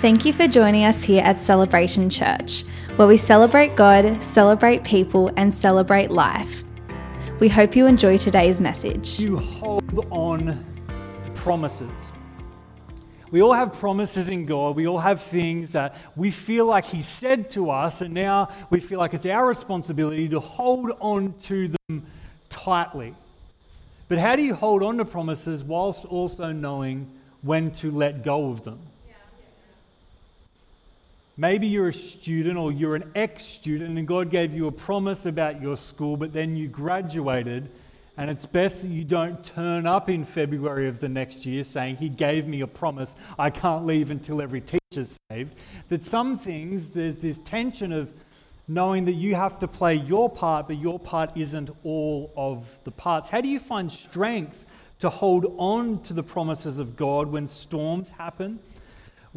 Thank you for joining us here at Celebration Church, where we celebrate God, celebrate people, and celebrate life. We hope you enjoy today's message. You hold on to promises. We all have promises in God. We all have things that we feel like He said to us, and now we feel like it's our responsibility to hold on to them tightly. But how do you hold on to promises whilst also knowing when to let go of them? Maybe you're a student or you're an ex student and God gave you a promise about your school, but then you graduated, and it's best that you don't turn up in February of the next year saying, He gave me a promise, I can't leave until every teacher's saved. That some things, there's this tension of knowing that you have to play your part, but your part isn't all of the parts. How do you find strength to hold on to the promises of God when storms happen?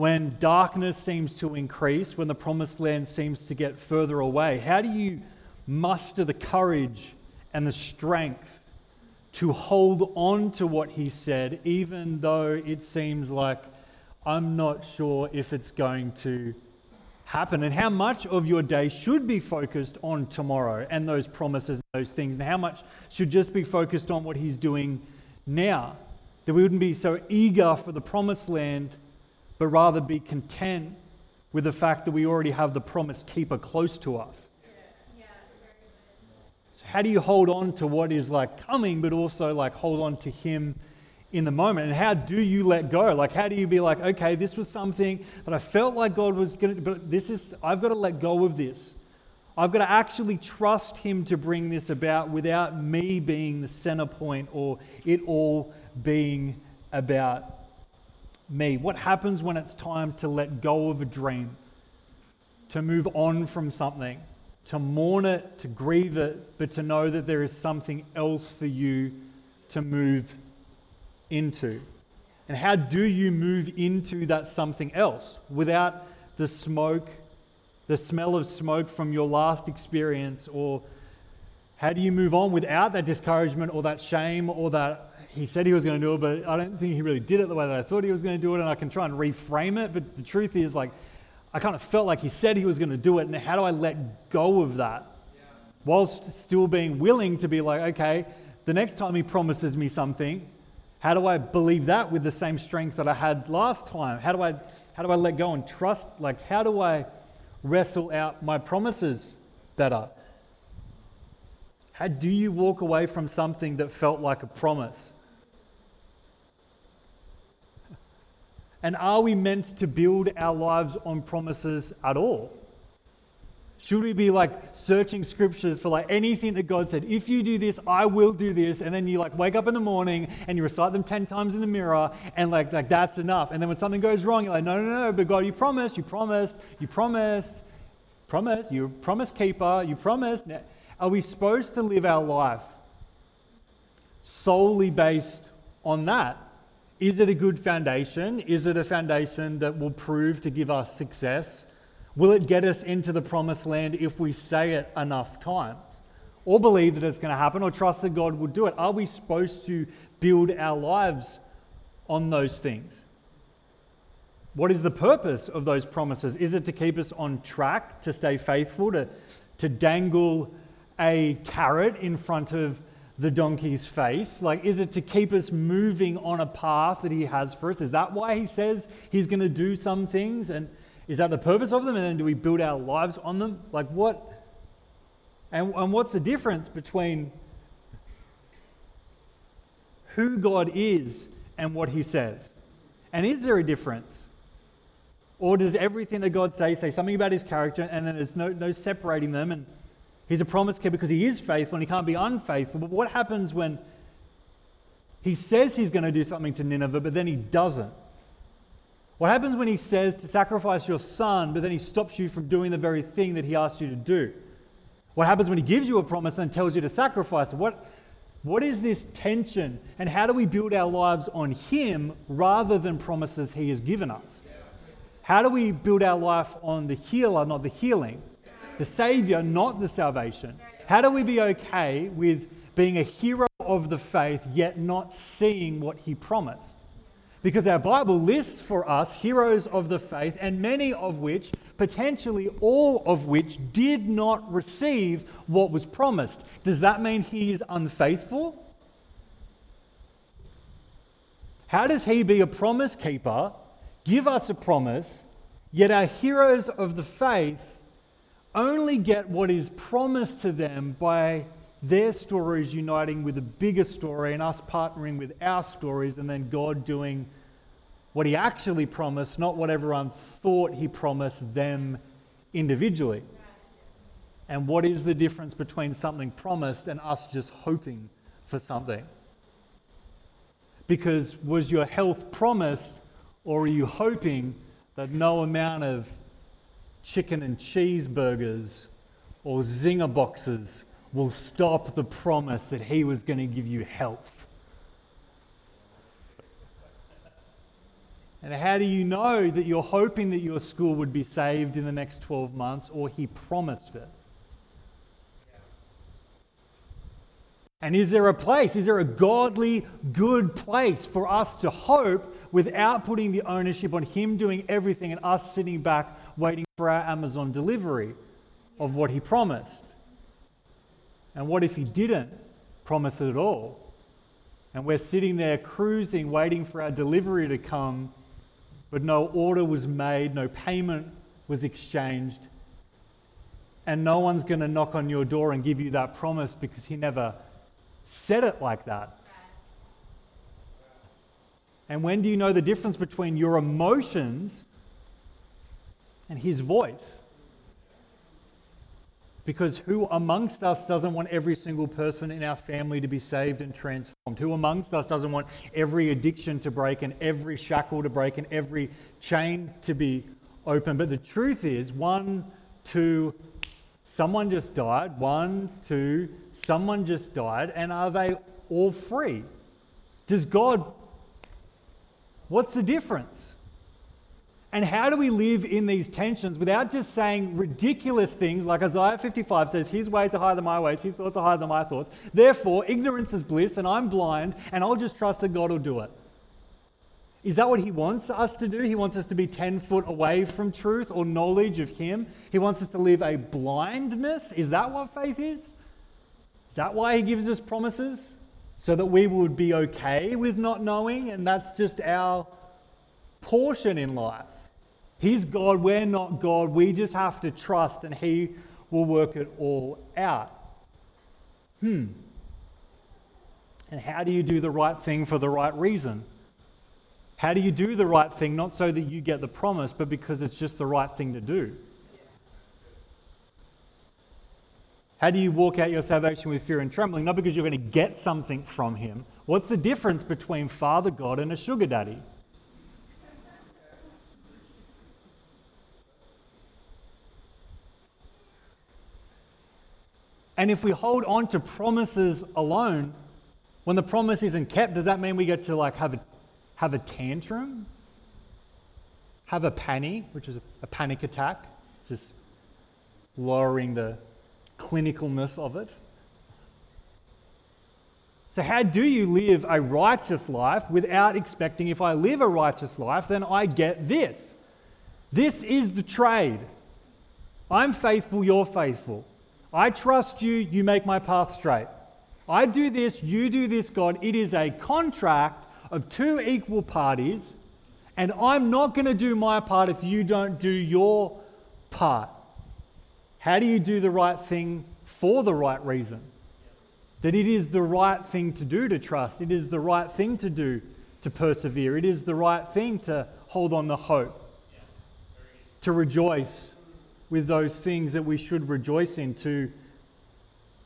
When darkness seems to increase, when the promised land seems to get further away? How do you muster the courage and the strength to hold on to what he said, even though it seems like I'm not sure if it's going to happen? And how much of your day should be focused on tomorrow and those promises, and those things, and how much should just be focused on what he's doing now? That we wouldn't be so eager for the promised land but rather be content with the fact that we already have the promise keeper close to us. So, how do you hold on to what is like coming, but also like hold on to Him in the moment? And how do you let go? Like, how do you be like, okay, this was something that I felt like God was going to, but this is, I've got to let go of this. I've got to actually trust Him to bring this about without me being the center point or it all being about me? What happens when it's time to let go of a dream, to move on from something, to mourn it, to grieve it, but to know that there is something else for you to move into? And how do you move into that something else without the smoke, the smell of smoke from your last experience? Or how do you move on without that discouragement or that shame or that he said he was going to do it, but I don't think he really did it the way that I thought he was going to do it. And I can try and reframe it. But the truth is, like, I kind of felt like he said he was going to do it. And how do I let go of that whilst still being willing to be like, okay, the next time he promises me something, how do I believe that with the same strength that I had last time? How do I, how do I let go and trust? Like, how do I wrestle out my promises better? How do you walk away from something that felt like a promise? And are we meant to build our lives on promises at all? Should we be like searching scriptures for like anything that God said, if you do this, I will do this, and then you like wake up in the morning and you recite them 10 times in the mirror and like, like that's enough. And then when something goes wrong, you're like, no, no, no, but God, you promised, you promised, you promised, promised, you promise keeper, you promised. Are we supposed to live our life solely based on that? Is it a good foundation? Is it a foundation that will prove to give us success? Will it get us into the promised land if we say it enough times? Or believe that it's going to happen or trust that God will do it? Are we supposed to build our lives on those things? What is the purpose of those promises? Is it to keep us on track, to stay faithful, to, to dangle a carrot in front of the donkey's face? Like, is it to keep us moving on a path that he has for us? Is that why he says he's going to do some things? And is that the purpose of them? And then do we build our lives on them? Like, what? And, and what's the difference between who God is and what he says? And is there a difference? Or does everything that God says say something about his character and then there's no, no separating them? And He's a promise keeper because he is faithful and he can't be unfaithful. But what happens when he says he's going to do something to Nineveh, but then he doesn't? What happens when he says to sacrifice your son, but then he stops you from doing the very thing that he asked you to do? What happens when he gives you a promise and tells you to sacrifice? What, what is this tension? And how do we build our lives on him rather than promises he has given us? How do we build our life on the healer, not the healing? The Savior, not the salvation? How do we be okay with being a hero of the faith yet not seeing what he promised? Because our Bible lists for us heroes of the faith, and many of which, potentially all of which, did not receive what was promised. Does that mean he is unfaithful? How does he be a promise keeper, give us a promise, yet our heroes of the faith only get what is promised to them by their stories uniting with a bigger story and us partnering with our stories and then God doing what he actually promised, not what everyone thought he promised them individually. And what is the difference between something promised and us just hoping for something? Because was your health promised, or are you hoping that no amount of chicken and cheeseburgers or zinger boxes will stop the promise that He was going to give you health. And how do you know that you're hoping that your school would be saved in the next 12 months or He promised it? And is there a place, is there a godly, good place for us to hope without putting the ownership on Him doing everything and us sitting back waiting for our Amazon delivery of what He promised? And what if he didn't promise it at all? And we're sitting there cruising, waiting for our delivery to come, but no order was made, no payment was exchanged, and no one's going to knock on your door and give you that promise because he never said it like that. And when do you know the difference between your emotions and his voice? Because who amongst us doesn't want every single person in our family to be saved and transformed? Who amongst us doesn't want every addiction to break and every shackle to break and every chain to be open? But the truth is, one, two, someone just died. One, two, someone just died. And are they all free? Does God, what's the difference? And how do we live in these tensions without just saying ridiculous things like Isaiah 55 says, His ways are higher than my ways, His thoughts are higher than my thoughts. Therefore, ignorance is bliss, and I'm blind, and I'll just trust that God will do it. Is that what He wants us to do? He wants us to be 10 foot away from truth or knowledge of Him. He wants us to live a blindness. Is that what faith is? Is that why He gives us promises? So that we would be okay with not knowing, and that's just our portion in life. He's God, we're not God. We just have to trust and He will work it all out. Hmm. And how do you do the right thing for the right reason? How do you do the right thing not so that you get the promise, but because it's just the right thing to do? How do you walk out your salvation with fear and trembling? Not because you're going to get something from Him. What's the difference between Father God and a sugar daddy? And if we hold on to promises alone, when the promise isn't kept, does that mean we get to like have a, have a tantrum? Have a panny, which is a, a panic attack? It's just lowering the clinicalness of it. So, how do you live a righteous life without expecting if I live a righteous life, then I get this? This is the trade. I'm faithful, you're faithful. I trust you, you make my path straight. I do this, you do this, God. It is a contract of two equal parties, and I'm not going to do my part if you don't do your part. How do you do the right thing for the right reason? That it is the right thing to do to trust, it is the right thing to do to persevere, it is the right thing to hold on the hope, to rejoice with those things that we should rejoice in, to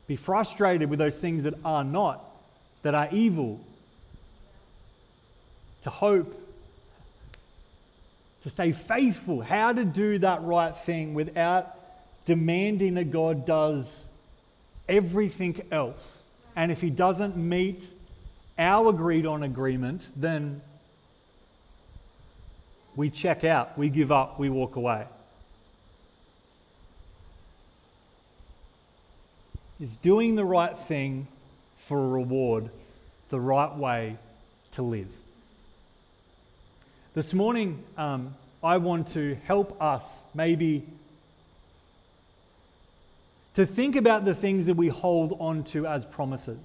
be frustrated with those things that are not, that are evil, to hope, to stay faithful, how to do that right thing without demanding that God does everything else. And if He doesn't meet our agreed on agreement, then we check out, we give up, we walk away. Is doing the right thing for a reward, the right way to live. This morning, um, I want to help us maybe to think about the things that we hold on to as promises.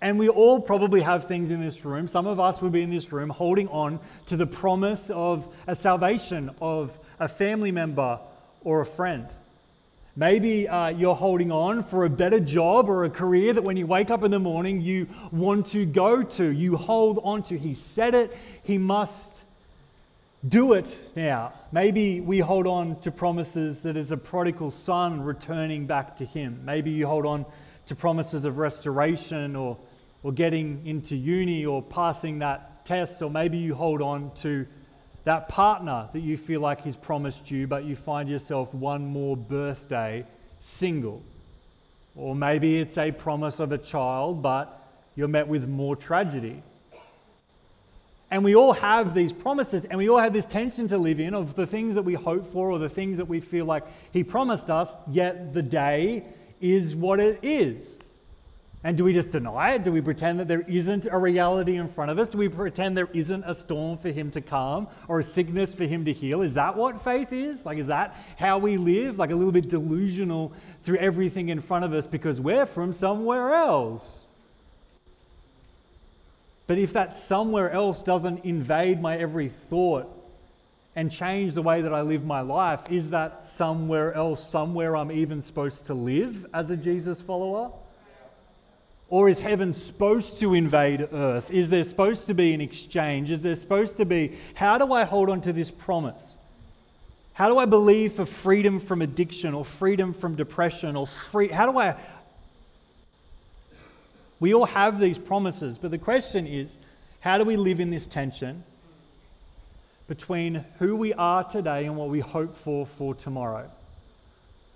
And we all probably have things in this room. Some of us will be in this room holding on to the promise of a salvation of a family member or a friend. Maybe uh, you're holding on for a better job or a career that when you wake up in the morning you want to go to. You hold on to. He said it, he must do it now. Maybe we hold on to promises that is a prodigal son returning back to him. Maybe you hold on to promises of restoration or, or getting into uni or passing that test, or maybe you hold on to that partner that you feel like he's promised you, but you find yourself one more birthday single. Or maybe it's a promise of a child, but you're met with more tragedy. And we all have these promises and we all have this tension to live in of the things that we hope for or the things that we feel like He promised us, yet the day is what it is. And do we just deny it? Do we pretend that there isn't a reality in front of us? Do we pretend there isn't a storm for Him to calm or a sickness for Him to heal? Is that what faith is? Like, is that how we live? Like a little bit delusional through everything in front of us because we're from somewhere else. But if that somewhere else doesn't invade my every thought and change the way that I live my life, is that somewhere else, somewhere I'm even supposed to live as a Jesus follower? Or is heaven supposed to invade earth? Is there supposed to be an exchange? Is there supposed to be, how do I hold on to this promise? How do I believe for freedom from addiction or freedom from depression or free? How do I we all have these promises, but the question is how do we live in this tension between who we are today and what we hope for for tomorrow?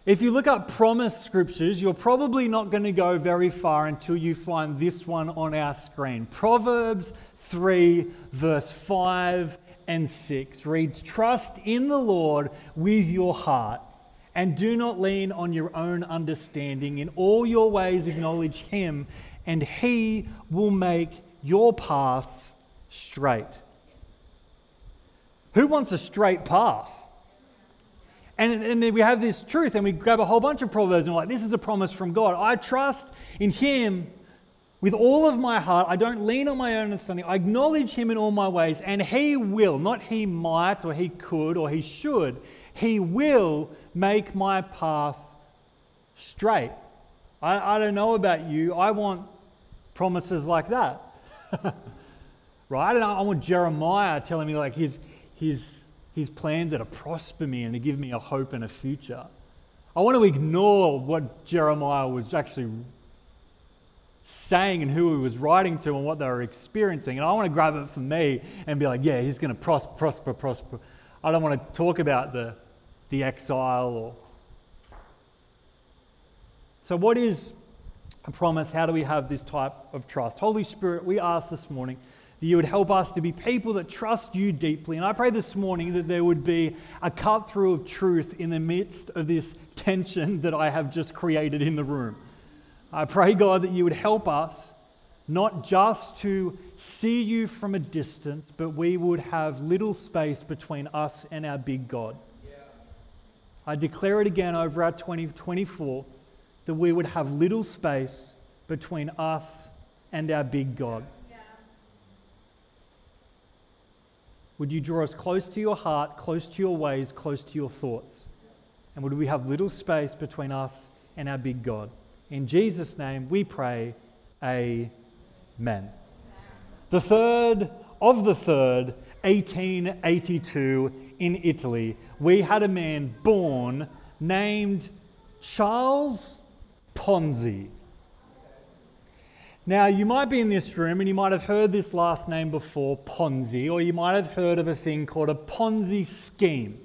If you look up promise scriptures, you're probably not going to go very far until you find this one on our screen. Proverbs 3, verse 5 and 6 reads Trust in the Lord with your heart, and do not lean on your own understanding. In all your ways, acknowledge Him, and he will make your paths straight. Who wants a straight path? And, and then we have this truth, and we grab a whole bunch of proverbs and we're like, this is a promise from God. I trust in Him with all of my heart. I don't lean on my own understanding. I acknowledge Him in all my ways, and He will, not He might or He could or He should, He will make my path straight. I, I don't know about you. I want promises like that. right? And I want Jeremiah telling me like his, his, his plans are to prosper me and to give me a hope and a future. I want to ignore what Jeremiah was actually saying and who he was writing to and what they were experiencing. And I want to grab it for me and be like, yeah, he's going to prosper, prosper, prosper. I don't want to talk about the, the exile or so, what is a promise? How do we have this type of trust? Holy Spirit, we ask this morning that you would help us to be people that trust you deeply. And I pray this morning that there would be a cut through of truth in the midst of this tension that I have just created in the room. I pray, God, that you would help us not just to see you from a distance, but we would have little space between us and our big God. I declare it again over our 2024 that we would have little space between us and our big God. Would you draw us close to your heart, close to your ways, close to your thoughts? And would we have little space between us and our big God? In Jesus' name we pray, Amen. The third of the third, 1882, in Italy, we had a man born named Charles Ponzi. Now, you might be in this room and you might have heard this last name before, Ponzi, or you might have heard of a thing called a Ponzi scheme.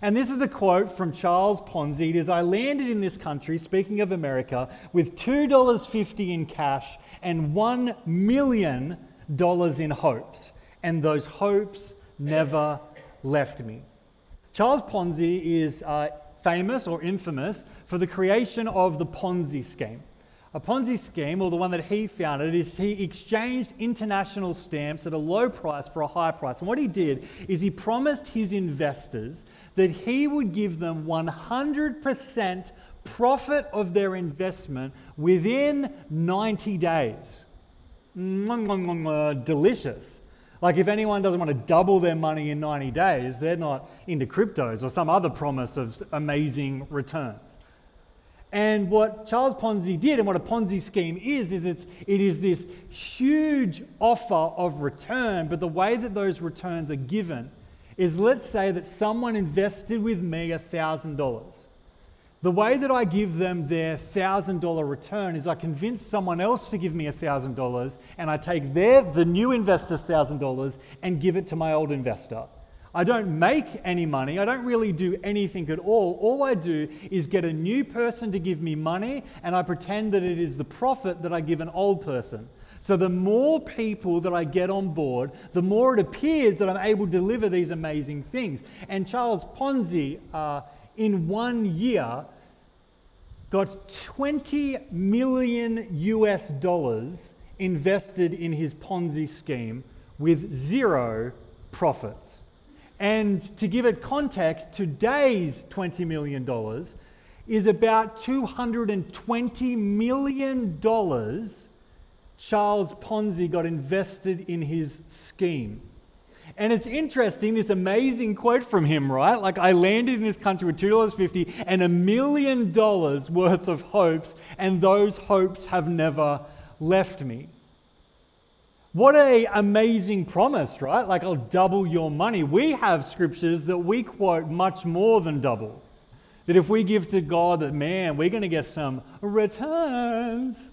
And this is a quote from Charles Ponzi. It is I landed in this country, speaking of America, with $2.50 in cash and $1 million in hopes. And those hopes never left me. Charles Ponzi is uh, famous or infamous for the creation of the Ponzi scheme. A Ponzi scheme, or the one that he founded, is he exchanged international stamps at a low price for a high price. And what he did is he promised his investors that he would give them 100% profit of their investment within 90 days. Delicious. Like, if anyone doesn't want to double their money in 90 days, they're not into cryptos or some other promise of amazing returns. And what Charles Ponzi did, and what a Ponzi scheme is, is it's, it is this huge offer of return, but the way that those returns are given is let's say that someone invested with me $1,000. The way that I give them their $1,000 return is I convince someone else to give me $1,000 and I take their, the new investor's $1,000 and give it to my old investor. I don't make any money. I don't really do anything at all. All I do is get a new person to give me money and I pretend that it is the profit that I give an old person. So the more people that I get on board, the more it appears that I'm able to deliver these amazing things. And Charles Ponzi, uh, in one year got 20 million US dollars invested in his Ponzi scheme with zero profits. And to give it context, today's $20 million is about $220 million Charles Ponzi got invested in his scheme. And it's interesting, this amazing quote from him, right? Like, I landed in this country with $2.50 and a million dollars worth of hopes, and those hopes have never left me. What a amazing promise, right? Like I'll double your money. We have scriptures that we quote much more than double. That if we give to God that man, we're going to get some returns.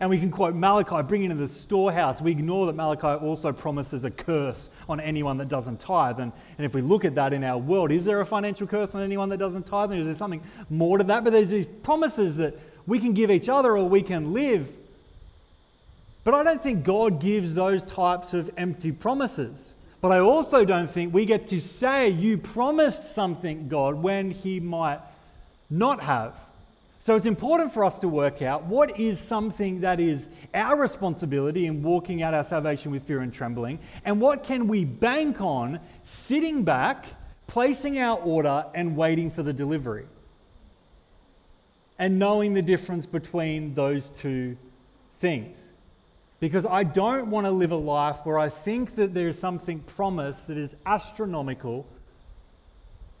And we can quote Malachi, bring into the storehouse. We ignore that Malachi also promises a curse on anyone that doesn't tithe. And, and if we look at that in our world, is there a financial curse on anyone that doesn't tithe? And is there something more to that? But there's these promises that we can give each other or we can live. But I don't think God gives those types of empty promises. But I also don't think we get to say, You promised something, God, when He might not have. So it's important for us to work out what is something that is our responsibility in walking out our salvation with fear and trembling, and what can we bank on sitting back, placing our order, and waiting for the delivery. And knowing the difference between those two things. Because I don't want to live a life where I think that there is something promised that is astronomical,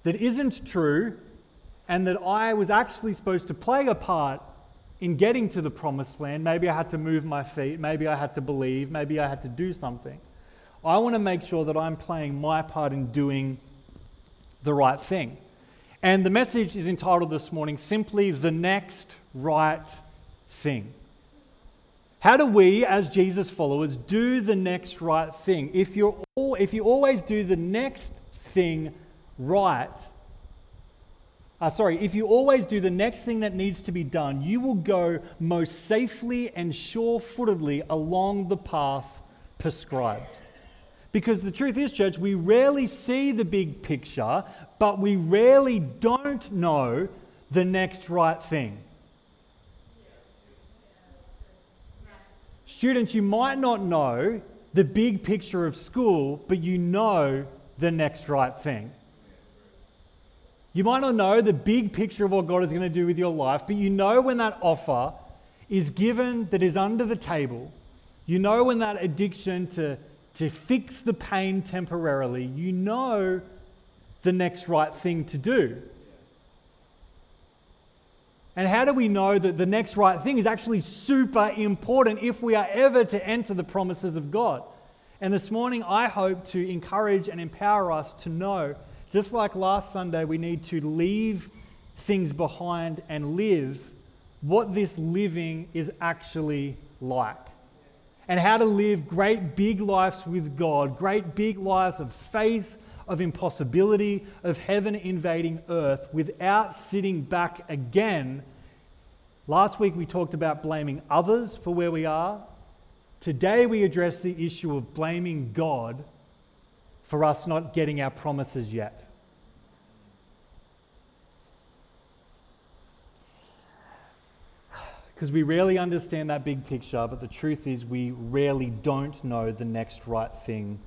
that isn't true, and that I was actually supposed to play a part in getting to the promised land. Maybe I had to move my feet, maybe I had to believe, maybe I had to do something. I want to make sure that I'm playing my part in doing the right thing. And the message is entitled this morning simply The Next Right Thing. How do we, as Jesus followers, do the next right thing? If, you're all, if you always do the next thing right, uh, sorry, if you always do the next thing that needs to be done, you will go most safely and sure footedly along the path prescribed. Because the truth is, church, we rarely see the big picture, but we rarely don't know the next right thing. Students, you might not know the big picture of school, but you know the next right thing. You might not know the big picture of what God is going to do with your life, but you know when that offer is given that is under the table. You know when that addiction to, to fix the pain temporarily, you know the next right thing to do. And how do we know that the next right thing is actually super important if we are ever to enter the promises of God? And this morning, I hope to encourage and empower us to know just like last Sunday, we need to leave things behind and live what this living is actually like. And how to live great big lives with God, great big lives of faith, of impossibility, of heaven invading earth without sitting back again. Last week we talked about blaming others for where we are. Today we address the issue of blaming God for us not getting our promises yet. because we rarely understand that big picture, but the truth is, we rarely don't know the next right thing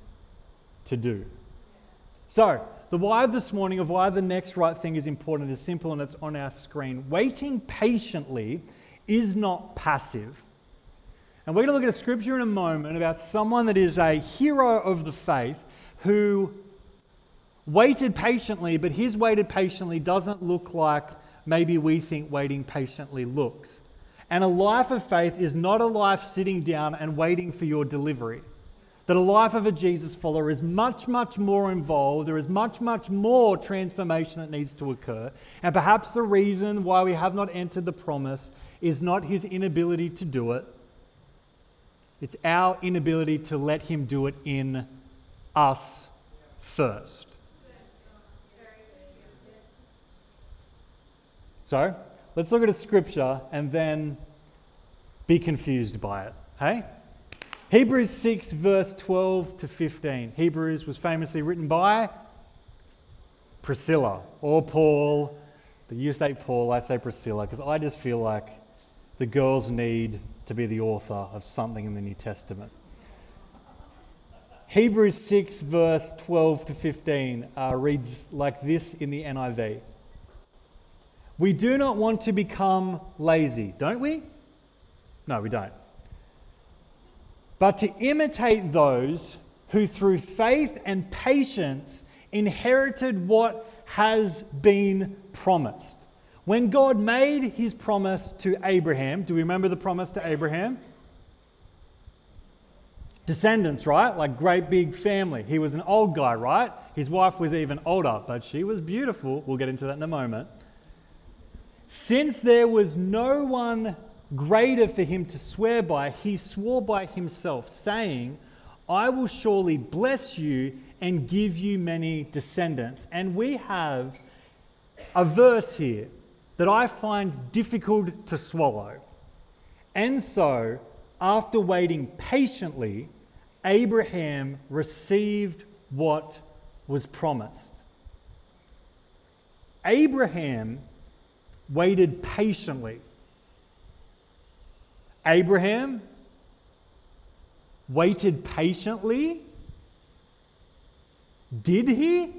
to do. So, the why of this morning of why the next right thing is important is simple and it's on our screen. Waiting patiently is not passive. And we're going to look at a scripture in a moment about someone that is a hero of the faith who waited patiently, but his waited patiently doesn't look like maybe we think waiting patiently looks. And a life of faith is not a life sitting down and waiting for your delivery. That a life of a Jesus follower is much, much more involved. There is much, much more transformation that needs to occur. And perhaps the reason why we have not entered the promise is not his inability to do it, it's our inability to let him do it in us first. So, let's look at a scripture and then be confused by it. Hey? Hebrews 6, verse 12 to 15. Hebrews was famously written by Priscilla or Paul. But you say Paul, I say Priscilla, because I just feel like the girls need to be the author of something in the New Testament. Hebrews 6, verse 12 to 15 uh, reads like this in the NIV. We do not want to become lazy, don't we? No, we don't. But to imitate those who through faith and patience inherited what has been promised. When God made his promise to Abraham, do we remember the promise to Abraham? Descendants, right? Like great big family. He was an old guy, right? His wife was even older, but she was beautiful. We'll get into that in a moment. Since there was no one greater for him to swear by, he swore by himself, saying, I will surely bless you and give you many descendants. And we have a verse here that I find difficult to swallow. And so, after waiting patiently, Abraham received what was promised. Abraham waited patiently. Abraham waited patiently. Did he?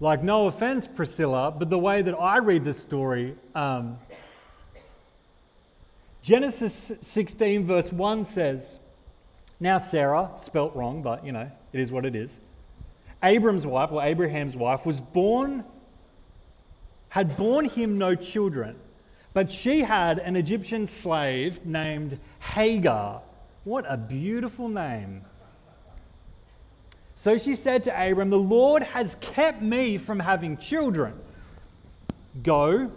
Like, no offense, Priscilla, but the way that I read this story, um, Genesis 16, verse 1 says, Now Sarah, spelt wrong, but you know, it is what it is. Abram's wife, or Abraham's wife, was born had borne him no children, but she had an Egyptian slave named Hagar. What a beautiful name. So she said to Abram, The Lord has kept me from having children. Go,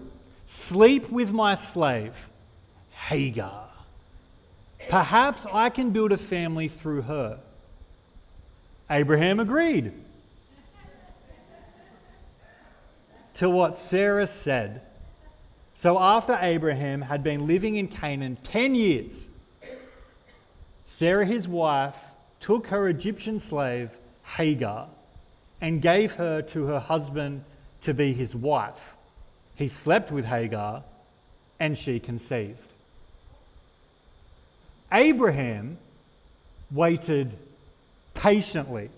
sleep with my slave, Hagar. Perhaps I can build a family through her. Abraham agreed. to what Sarah said. So after Abraham had been living in Canaan 10 years, Sarah, his wife, took her Egyptian slave, Hagar, and gave her to her husband to be his wife. He slept with Hagar, and she conceived. Abraham waited patiently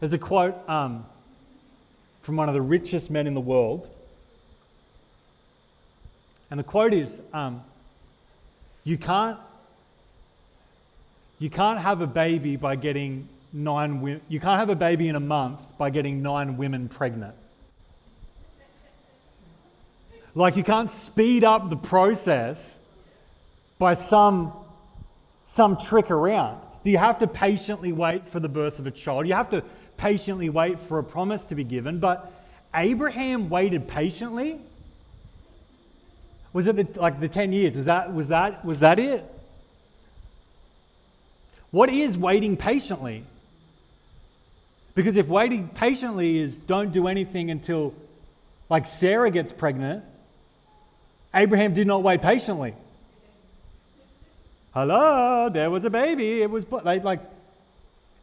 There's a quote um, from one of the richest men in the world. And the quote is um, you, can't, you can't have a baby by getting nine you can't have a baby in a month by getting nine women pregnant. Like you can't speed up the process by some, some trick around. You have to patiently wait for the birth of a child. You have to patiently wait for a promise to be given, but Abraham waited patiently. Was it the, like the 10 years? Was that, was, that, was that it? What is waiting patiently? Because if waiting patiently is don't do anything until, like Sarah gets pregnant, Abraham did not wait patiently. Hello, there was a baby. It was like, like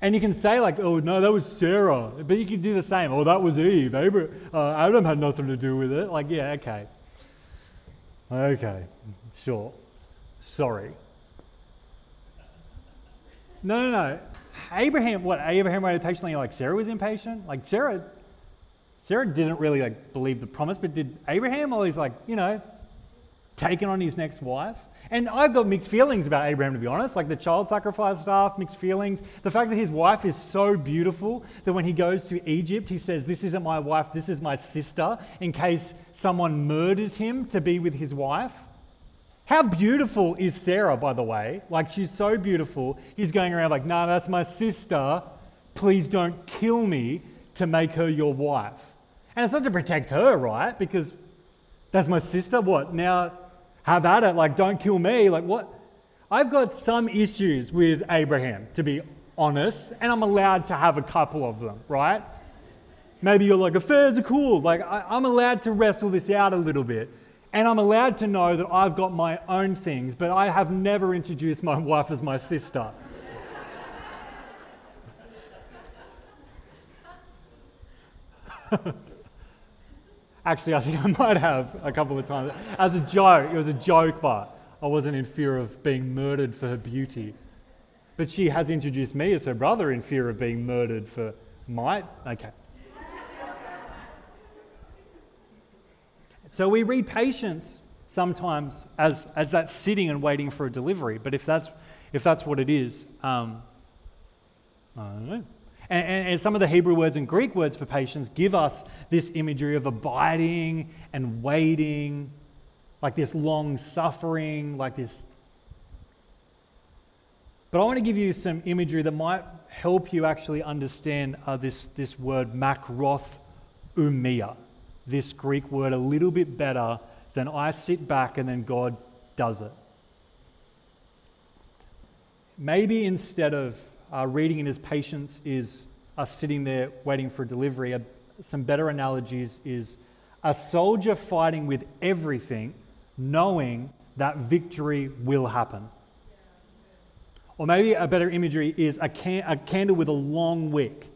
And you can say, like, oh, no, that was Sarah. But you can do the same. Oh, that was Eve. Abraham, uh, Adam had nothing to do with it. Like, yeah, okay. Okay, sure. Sorry. No, no, no. Abraham, what? Abraham waited patiently like Sarah was impatient? Like, Sarah, Sarah didn't really like believe the promise, but did Abraham always like, you know, taking on his next wife? And I've got mixed feelings about Abraham, to be honest. Like the child sacrifice stuff, mixed feelings. The fact that his wife is so beautiful that when he goes to Egypt, he says, This isn't my wife, this is my sister, in case someone murders him to be with his wife. How beautiful is Sarah, by the way? Like, she's so beautiful. He's going around like, Nah, that's my sister. Please don't kill me to make her your wife. And it's not to protect her, right? Because that's my sister. What? Now have at it. Like, don't kill me. Like, what? I've got some issues with Abraham, to be honest, and I'm allowed to have a couple of them, right? Maybe you're like, affairs are cool. Like, I, I'm allowed to wrestle this out a little bit. And I'm allowed to know that I've got my own things, but I have never introduced my wife as my sister. Actually, I think I might have a couple of times. As a joke, it was a joke, but I wasn't in fear of being murdered for her beauty. But she has introduced me as her brother in fear of being murdered for might. Okay. so we read patience sometimes as, as that sitting and waiting for a delivery. But if that's, if that's what it is, um, I don't know. And, and, and, some of the Hebrew words and Greek words for patience give us this imagery of abiding and waiting, like this long suffering, like this. But I want to give you some imagery that might help you actually understand uh, this, this word makroth umia, this Greek word, a little bit better than I sit back and then God does it. Maybe instead of uh, reading in his patience is us sitting there waiting for delivery. Uh, some better analogies is a soldier fighting with everything, knowing that victory will happen. Or maybe a better imagery is a, can- a candle with a long wick.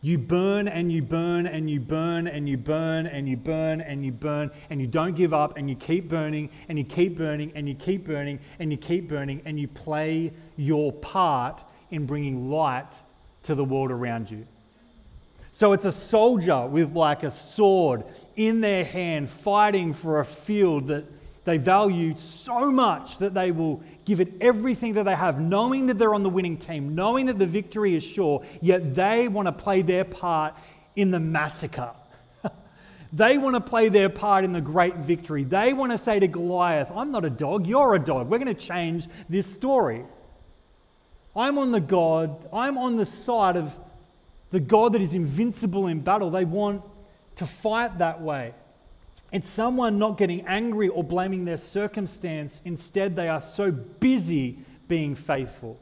You burn and you burn and you burn and you burn and you burn and you burn and you don't give up and you keep burning and you keep burning and you keep burning and you keep burning and you play your part in bringing light to the world around you. So it's a soldier with like a sword in their hand fighting for a field that they value so much that they will give it everything that they have, knowing that they're on the winning team, knowing that the victory is sure, yet they want to play their part in the massacre. they want to play their part in the great victory. They want to say to Goliath, I'm not a dog, you're a dog. We're going to change this story. I'm on the God, I'm on the side of the God that is invincible in battle. They want to fight that way. It's someone not getting angry or blaming their circumstance. Instead, they are so busy being faithful.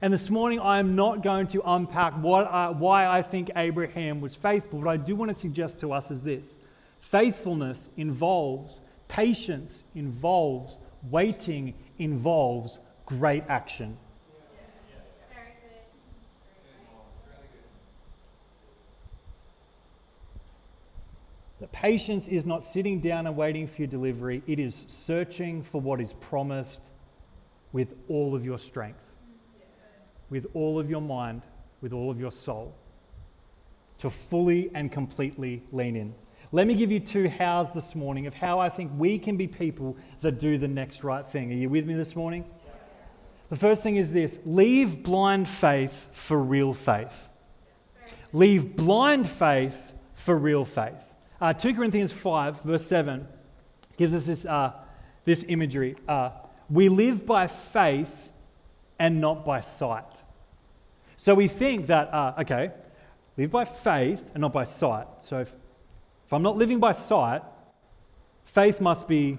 And this morning, I am not going to unpack I, why I think Abraham was faithful. What I do want to suggest to us is this faithfulness involves, patience involves, waiting involves great action. That patience is not sitting down and waiting for your delivery, it is searching for what is promised with all of your strength, with all of your mind, with all of your soul, to fully and completely lean in. Let me give you two hows this morning of how I think we can be people that do the next right thing. Are you with me this morning? The first thing is this leave blind faith for real faith. Leave blind faith for real faith. Uh, 2 Corinthians 5, verse 7, gives us this, uh, this imagery. Uh, we live by faith and not by sight. So we think that, uh, okay, live by faith and not by sight. So if, if I'm not living by sight, faith must be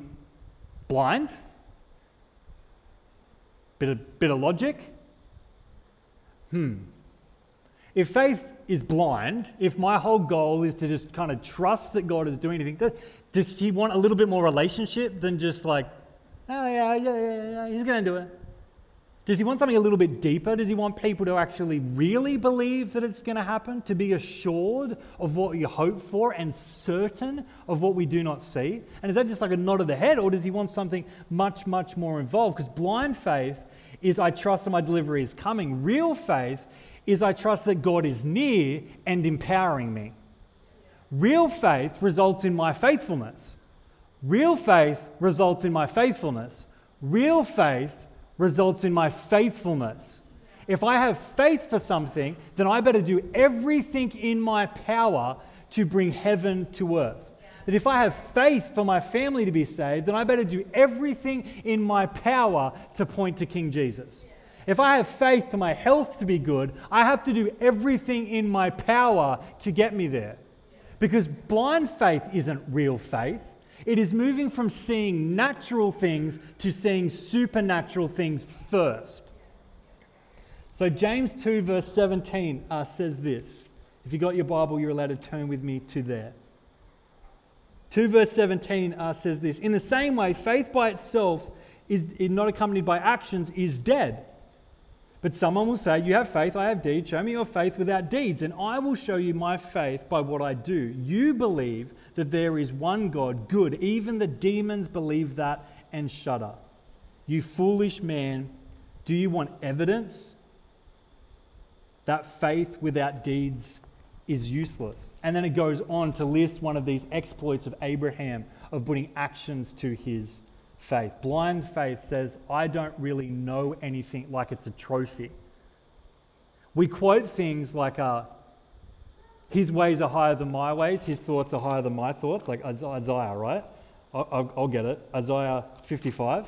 blind, bit of, bit of logic. Hmm, if faith is blind, if my whole goal is to just kind of trust that God is doing anything, does he want a little bit more relationship than just like, oh, yeah, yeah, yeah, yeah he's going to do it? Does he want something a little bit deeper? Does he want people to actually really believe that it's going to happen? To be assured of what you hope for and certain of what we do not see? And is that just like a nod of the head, or does he want something much, much more involved? Because blind faith is I trust that my delivery is coming. Real faith is I trust that God is near and empowering me. Real faith results in my faithfulness. Real faith results in my faithfulness. Real faith results in my faithfulness. If I have faith for something, then I better do everything in my power to bring heaven to earth. That if I have faith for my family to be saved, then I better do everything in my power to point to King Jesus. If I have faith to my health to be good, I have to do everything in my power to get me there. Because blind faith isn't real faith. It is moving from seeing natural things to seeing supernatural things first. So, James 2, verse 17 uh, says this. If you got your Bible, you're allowed to turn with me to there. 2 verse 17 uh, says this In the same way, faith by itself is not accompanied by actions is dead. But someone will say, You have faith, I have deeds. Show me your faith without deeds, and I will show you my faith by what I do. You believe that there is one God, good. Even the demons believe that and shudder. You foolish man, do you want evidence that faith without deeds is useless? And then it goes on to list one of these exploits of Abraham of putting actions to his faith. Blind faith says, I don't really know anything like it's a trophy. We quote things like, uh, His ways are higher than my ways, His thoughts are higher than my thoughts, like Isaiah, right? I'll, I'll get it. Isaiah 55.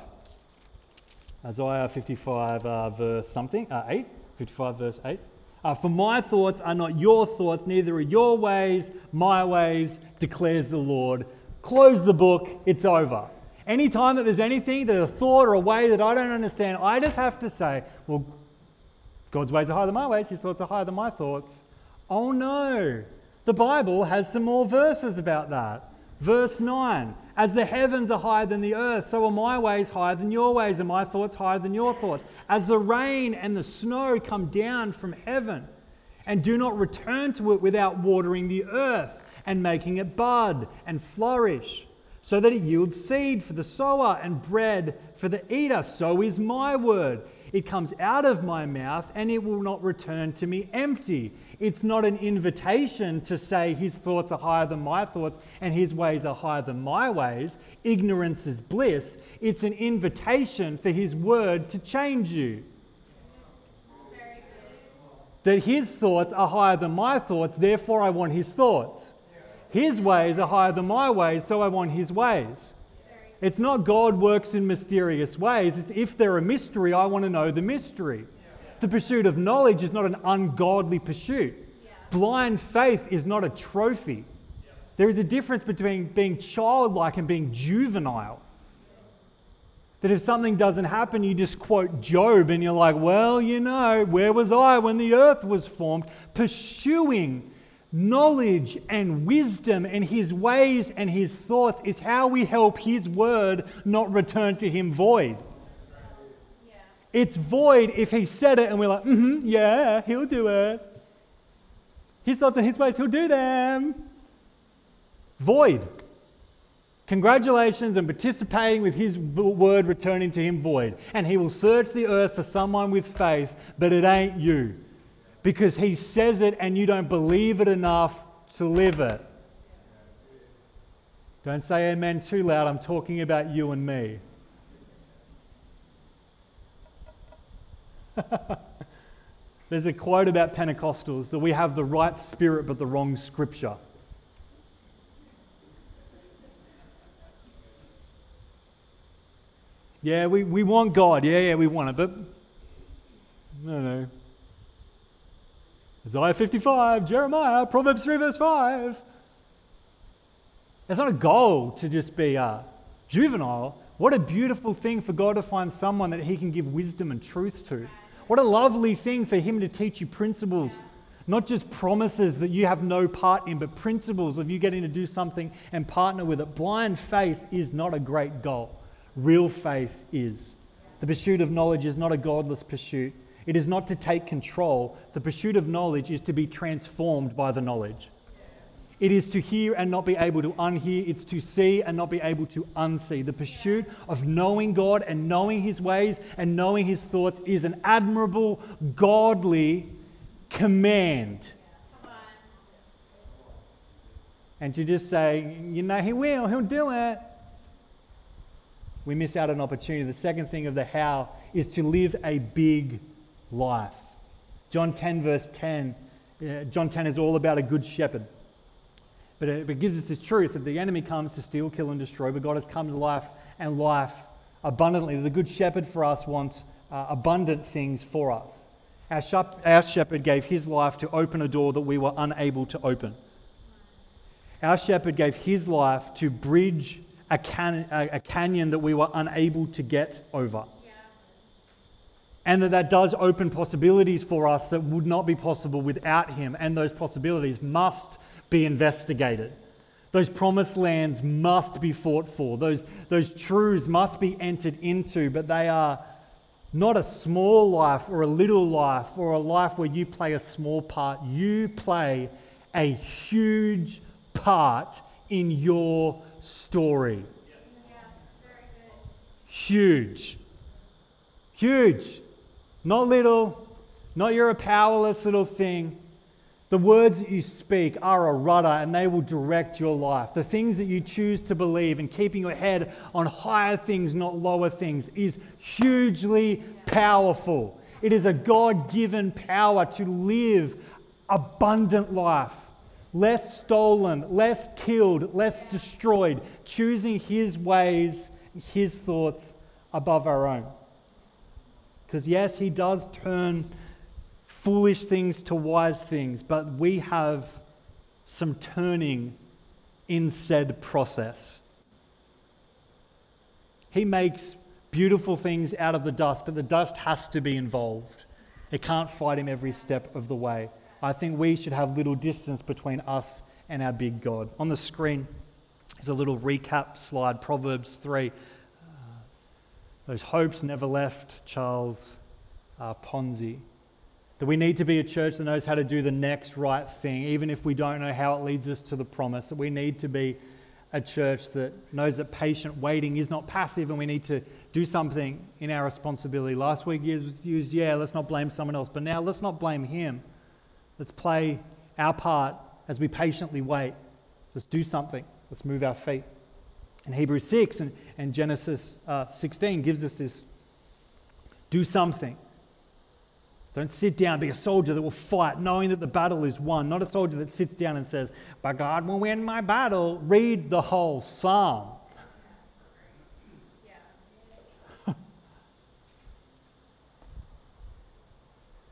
Isaiah 55, uh, verse something, uh, 8. 55, verse 8. Uh, For my thoughts are not your thoughts, neither are your ways my ways, declares the Lord. Close the book, it's over. Anytime that there's anything, that a thought or a way that I don't understand, I just have to say, well, God's ways are higher than my ways, his thoughts are higher than my thoughts. Oh no, the Bible has some more verses about that. Verse 9 As the heavens are higher than the earth, so are my ways higher than your ways, and my thoughts higher than your thoughts. As the rain and the snow come down from heaven, and do not return to it without watering the earth and making it bud and flourish so that it yields seed for the sower and bread for the eater. So is my word. It comes out of my mouth and it will not return to me empty. It's not an invitation to say his thoughts are higher than my thoughts and his ways are higher than my ways. Ignorance is bliss. It's an invitation for his word to change you. That his thoughts are higher than my thoughts, therefore I want his thoughts. His ways are higher than my ways, so I want his ways. It's not God works in mysterious ways. It's if they're a mystery, I want to know the mystery. The pursuit of knowledge is not an ungodly pursuit. Blind faith is not a trophy. There is a difference between being childlike and being juvenile. That if something doesn't happen, you just quote Job and you're like, well, you know, where was I when the earth was formed? Pursuing knowledge and wisdom and his ways and his thoughts is how we help his word not return to him void. It's void if he said it and we're like, mm-hmm, yeah, he'll do it. His thoughts and his ways, he'll do them. Void. Congratulations and participating with his word returning to him void. And he will search the earth for someone with faith, but it ain't you because he says it and you don't believe it enough to live it. Don't say amen too loud. I'm talking about you and me. There's a quote about Pentecostals that we have the right spirit but the wrong scripture. Yeah, we, we want God. Yeah, yeah, we want it. But no, no. Isaiah 55, Jeremiah, Proverbs 3, verse 5. It's not a goal to just be uh, juvenile. What a beautiful thing for God to find someone that He can give wisdom and truth to. What a lovely thing for Him to teach you principles, not just promises that you have no part in, but principles of you getting to do something and partner with it. Blind faith is not a great goal, real faith is. The pursuit of knowledge is not a godless pursuit. It is not to take control. The pursuit of knowledge is to be transformed by the knowledge. It is to hear and not be able to unhear. It's to see and not be able to unsee. The pursuit of knowing God and knowing His ways and knowing His thoughts is an admirable, godly command. And to just say, you know, He will, He'll do it, we miss out an opportunity. The second thing of the how is to live a big life. John 10, verse 10. Uh, John 10 is all about a good shepherd. But it, gives us this truth that the enemy comes to steal, kill, and destroy, but God has come to life and life abundantly. The good shepherd for us wants uh, abundant things for us. Our, shep- our shepherd gave his life to open a door that we were unable to open. Our shepherd gave his life to bridge a, can- a canyon that we were unable to get over. And that that does open possibilities for us that would not be possible without him. And those possibilities must be investigated. Those promised lands must be fought for. Those, those truths must be entered into, but they are not a small life or a little life or a life where you play a small part. You play a huge part in your story. Huge. Huge. Not little. Not you're a powerless little thing. The words that you speak are a rudder and they will direct your life. The things that you choose to believe and keeping your head on higher things, not lower things, is hugely powerful. It is a God given power to live abundant life, less stolen, less killed, less destroyed, choosing His ways, His thoughts above our own. Because, yes, He does turn foolish things to wise things, but we have some turning in said process. He makes beautiful things out of the dust, but the dust has to be involved. It can't fight him every step of the way. I think we should have little distance between us and our big God. On the screen is a little recap slide Proverbs 3. Those hopes never left Charles uh, Ponzi. That we need to be a church that knows how to do the next right thing, even if we don't know how it leads us to the promise. That we need to be a church that knows that patient waiting is not passive and we need to do something in our responsibility. Last week used, yeah, let's not blame someone else, but now let's not blame him. Let's play our part as we patiently wait. Let's do something. Let's move our feet. And Hebrews 6 and, and Genesis uh, 16 gives us this do something. Don't sit down, be a soldier that will fight, knowing that the battle is won, not a soldier that sits down and says, But God will win my battle. Read the whole psalm.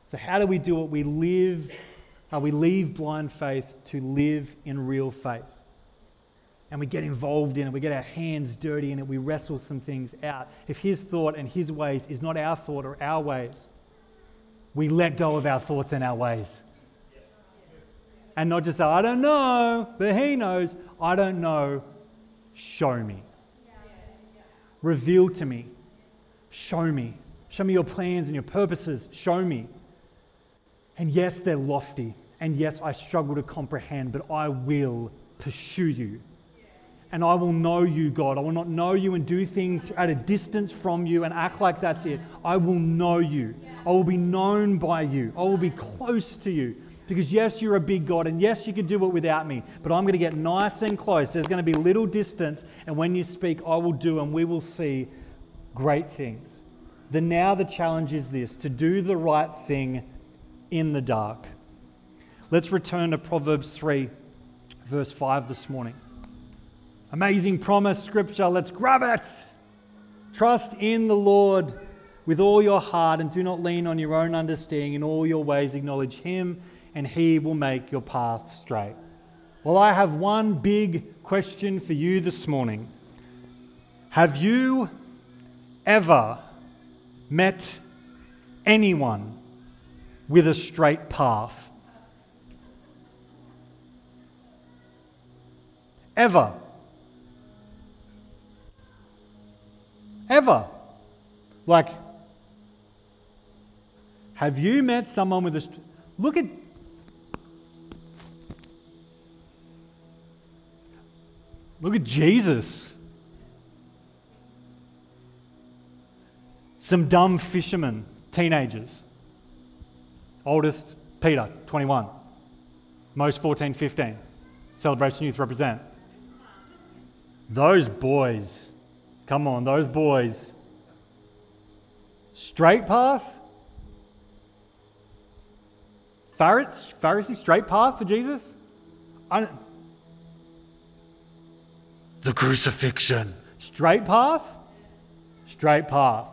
so, how do we do it? We live, how we leave blind faith to live in real faith. And we get involved in it, we get our hands dirty in it, we wrestle some things out. If His thought and His ways is not our thought or our ways, we let go of our thoughts and our ways. And not just say, I don't know, but He knows. I don't know. Show me. Reveal to me. Show me. Show me your plans and your purposes. Show me. And yes, they're lofty. And yes, I struggle to comprehend, but I will pursue you and I will know you, God. I will not know you and do things at a distance from you and act like that's it. I will know you. I will be known by you. I will be close to you. Because yes, you're a big God, and yes, you can do it without me, but I'm going to get nice and close. There's going to be little distance, and when you speak, I will do, and we will see great things. The now the challenge is this to do the right thing in the dark. Let's return to Proverbs 3, verse 5 this morning. Amazing promise, scripture. Let's grab it. Trust in the Lord with all your heart and do not lean on your own understanding. In all your ways, acknowledge Him, and He will make your path straight. Well, I have one big question for you this morning. Have you ever met anyone with a straight path? Ever? Ever. Like, have you met someone with a. Look at. Look at Jesus. Some dumb fishermen, teenagers. Oldest, Peter, 21. Most 14, 15. Celebration Youth represent. Those boys, come on, those boys. Straight path? Pharisee, Pharisee straight path for Jesus? The crucifixion. Straight path? Straight path.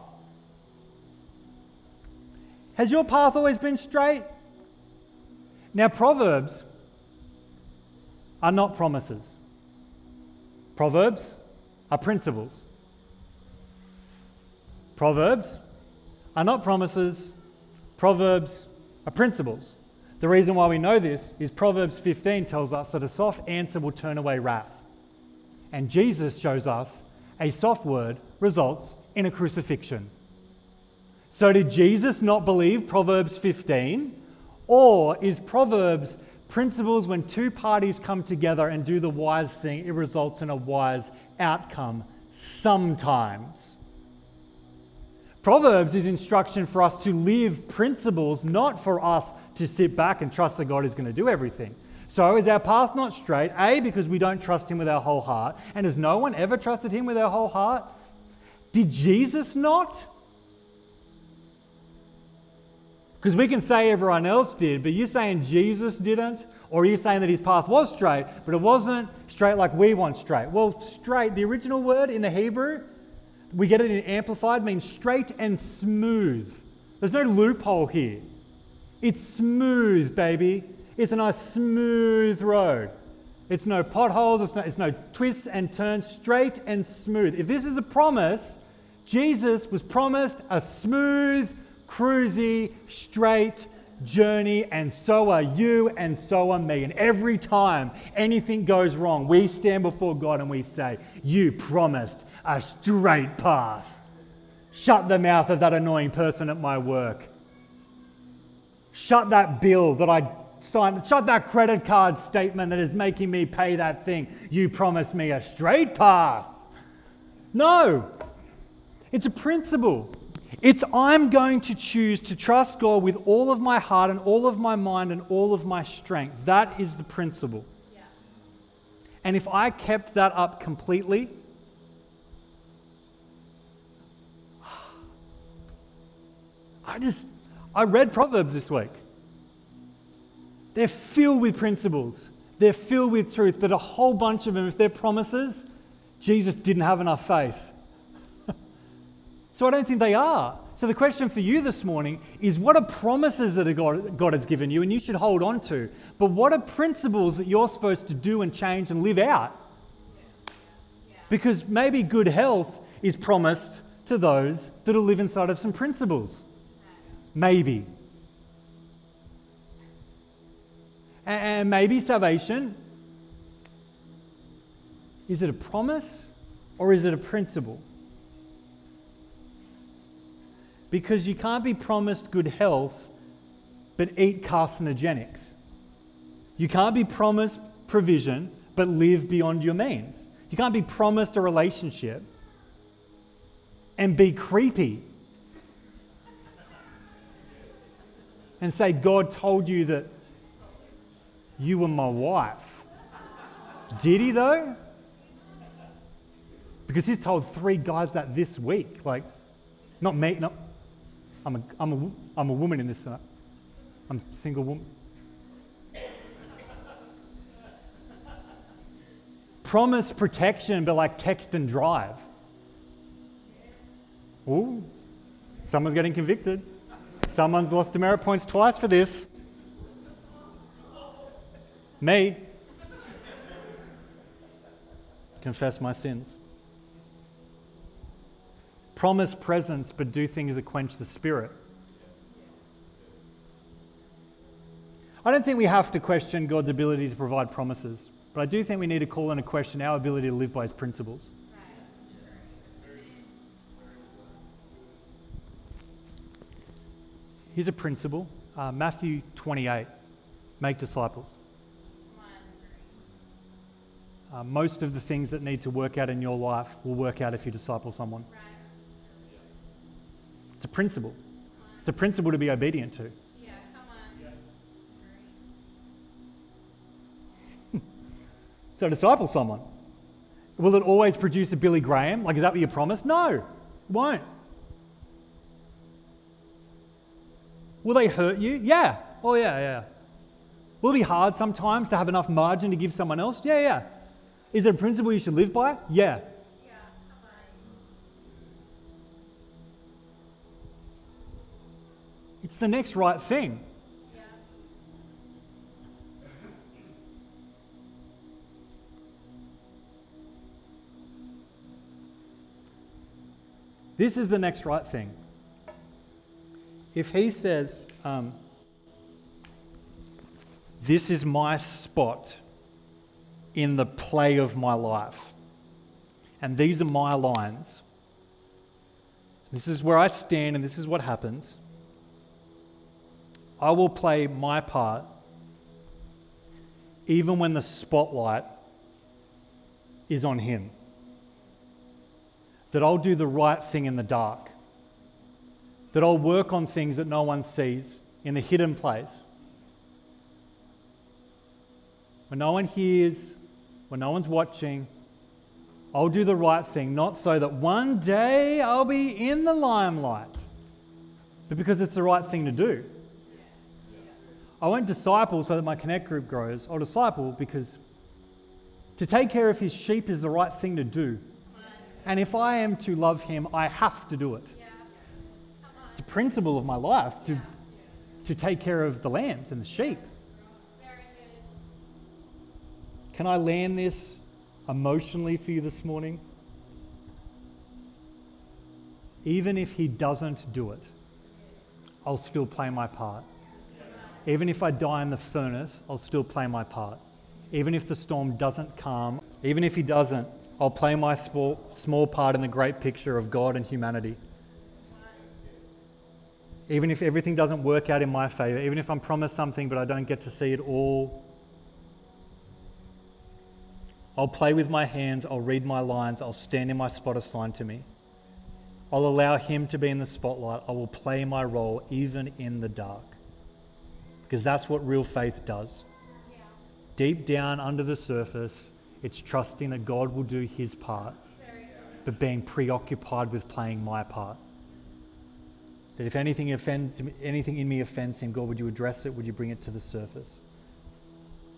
Has your path always been straight? Now, Proverbs are not promises. Proverbs are principles. Proverbs are not promises. Proverbs are principles. The reason why we know this is Proverbs 15 tells us that a soft answer will turn away wrath. And Jesus shows us a soft word results in a crucifixion. So, did Jesus not believe Proverbs 15? Or is Proverbs principles when two parties come together and do the wise thing, it results in a wise outcome sometimes? Proverbs is instruction for us to live principles, not for us to sit back and trust that God is going to do everything. So, is our path not straight? A, because we don't trust Him with our whole heart. And has no one ever trusted Him with our whole heart? Did Jesus not? Because we can say everyone else did, but you're saying Jesus didn't? Or are you saying that his path was straight, but it wasn't straight like we want straight? Well, straight, the original word in the Hebrew, we get it in amplified, means straight and smooth. There's no loophole here. It's smooth, baby. It's a nice smooth road. It's no potholes, it's no, it's no twists and turns, straight and smooth. If this is a promise, Jesus was promised a smooth, cruisy, straight journey, and so are you, and so are me. And every time anything goes wrong, we stand before God and we say, You promised a straight path. Shut the mouth of that annoying person at my work. Shut that bill that I signed. Shut that credit card statement that is making me pay that thing. You promised me a straight path. No, it's a principle. It's I'm going to choose to trust God with all of my heart and all of my mind and all of my strength. That is the principle. Yeah. And if I kept that up completely, I just, I read Proverbs this week. They're filled with principles, they're filled with truth, but a whole bunch of them, if they're promises, Jesus didn't have enough faith. So I don't think they are. So the question for you this morning is what are promises that God, God has given you and you should hold on to? But what are principles that you're supposed to do and change and live out? Because maybe good health is promised to those that will live inside of some principles. Maybe. And maybe salvation is it a promise or is it a principle? Because you can't be promised good health but eat carcinogenics. You can't be promised provision but live beyond your means. You can't be promised a relationship and be creepy and say, God told you that you were my wife. Did he though? Because he's told three guys that this week. Like, not me, not, I'm a, I'm a, I'm a woman in this. Uh, I'm a single woman. Promise protection, but like text and drive. Ooh, someone's getting convicted. Someone's lost demerit points twice for this. Me. Confess my sins promise presence but do things that quench the spirit. I don't think we have to question God's ability to provide promises, but I do think we need to call into question our ability to live by his principles. Here's a principle uh, Matthew 28 make disciples. Uh, most of the things that need to work out in your life will work out if you disciple someone. It's a principle. It's a principle to be obedient to. Yeah, come on. So disciple someone. Will it always produce a Billy Graham? Like, is that what you promised? No, it won't. Will they hurt you? Yeah. Oh, yeah, yeah. Will it be hard sometimes to have enough margin to give someone else? Yeah, yeah. Is it a principle you should live by? Yeah. It's the next right thing. Yeah. This is the next right thing. If he says, um, This is my spot in the play of my life, and these are my lines, this is where I stand, and this is what happens, I will play my part even when the spotlight is on him that I'll do the right thing in the dark, that I'll work on things that no one sees in the hidden place. When no one hears, when no one's watching, I'll do the right thing, not so that one day I'll be in the limelight, but because it's the right thing to do. I won't disciple so that my connect group grows. I'll disciple because to take care of his sheep is the right thing to do. And if I am to love him, I have to do it. It's a principle of my life to, to take care of the lambs and the sheep. Can I land this emotionally for you this morning? Even if he doesn't do it, I'll still play my part. Even if I die in the furnace, I'll still play my part. Even if the storm doesn't calm, even if he doesn't, I'll play my small, small part in the great picture of God and humanity. Even if everything doesn't work out in my favor, even if I'm promised something but I don't get to see it all, I'll play with my hands, I'll read my lines, I'll stand in my spot assigned to me. I'll allow Him to be in the spotlight. I will play my role even in the dark. Because that's what real faith does. Deep down under the surface, it's trusting that God will do His part, but being preoccupied with playing my part. That if anything offends anything in me offends him, God, would you address it? Would you bring it to the surface?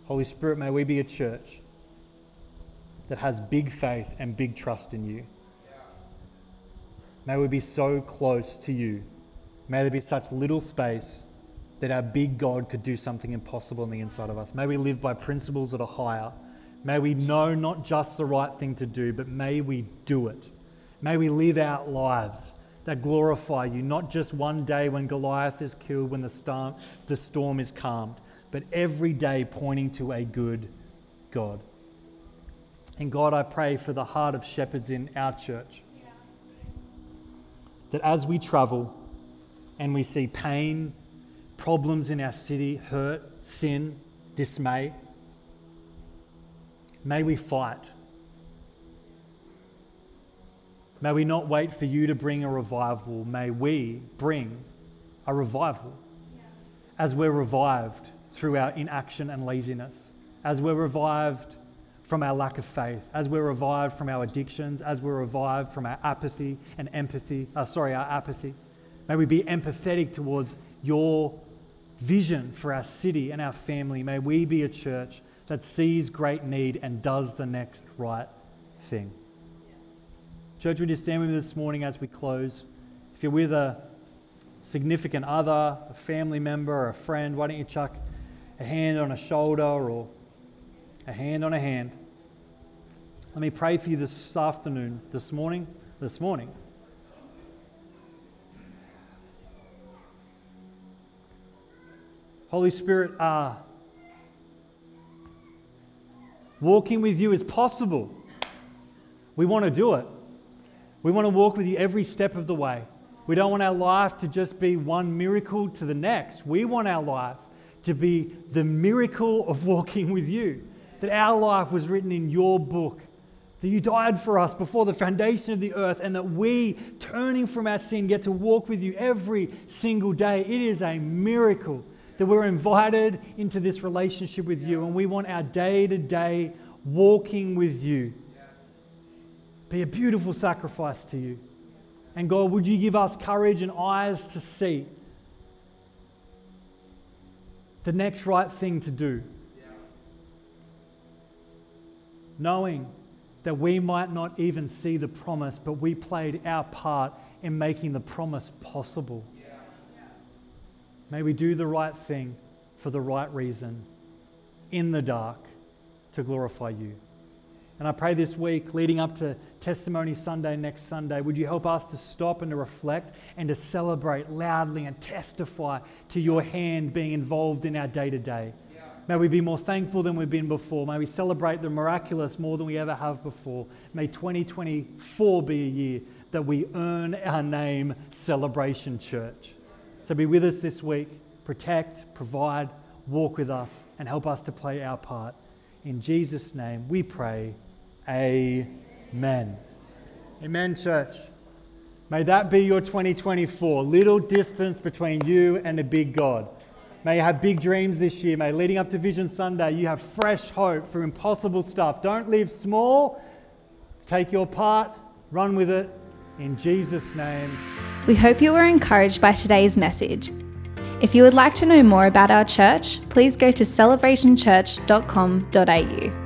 Holy Spirit, may we be a church that has big faith and big trust in you. May we be so close to you. May there be such little space that our big God could do something impossible on the inside of us. May we live by principles that are higher. May we know not just the right thing to do, but may we do it. May we live out lives that glorify you, not just one day when Goliath is killed, when the storm, the storm is calmed, but every day pointing to a good God. And God, I pray for the heart of shepherds in our church that as we travel and we see pain, problems in our city, hurt, sin, dismay, may we fight. May we not wait for you to bring a revival. May we bring a revival as we're revived through our inaction and laziness, as we're revived from our lack of faith, as we're revived from our addictions, as we're revived from our apathy and empathy, uh, sorry, our apathy. May we be empathetic towards your vision for our city and our family. May we be a church that sees great need and does the next right thing. Church, would you stand with me this morning as we close? If you're with a significant other, a family member, or a friend, why don't you chuck a hand on a shoulder or a hand on a hand? Let me pray for you this afternoon, this morning, this morning. Holy Spirit, uh, walking with you is possible. We want to do it. We want to walk with you every step of the way. We don't want our life to just be one miracle to the next. We want our life to be the miracle of walking with you. That our life was written in your book. That you died for us before the foundation of the earth, and that we, turning from our sin, get to walk with you every single day. It is a miracle that we're invited into this relationship with you, and we want our day to day walking with you be a beautiful sacrifice to you. And God, would you give us courage and eyes to see the next right thing to do? Knowing that we might not even see the promise, but we played our part in making the promise possible. May we do the right thing for the right reason in the dark to glorify you. And I pray this week, leading up to Testimony Sunday next Sunday, would you help us to stop and to reflect and to celebrate loudly and testify to your hand being involved in our day to day? May we be more thankful than we've been before. May we celebrate the miraculous more than we ever have before. May 2024 be a year that we earn our name, Celebration Church. So be with us this week. Protect, provide, walk with us, and help us to play our part. In Jesus' name we pray. Amen. Amen, church. May that be your 2024. Little distance between you and the big God. May you have big dreams this year. May leading up to Vision Sunday, you have fresh hope for impossible stuff. Don't live small. Take your part, run with it. In Jesus' name. We hope you were encouraged by today's message. If you would like to know more about our church, please go to celebrationchurch.com.au.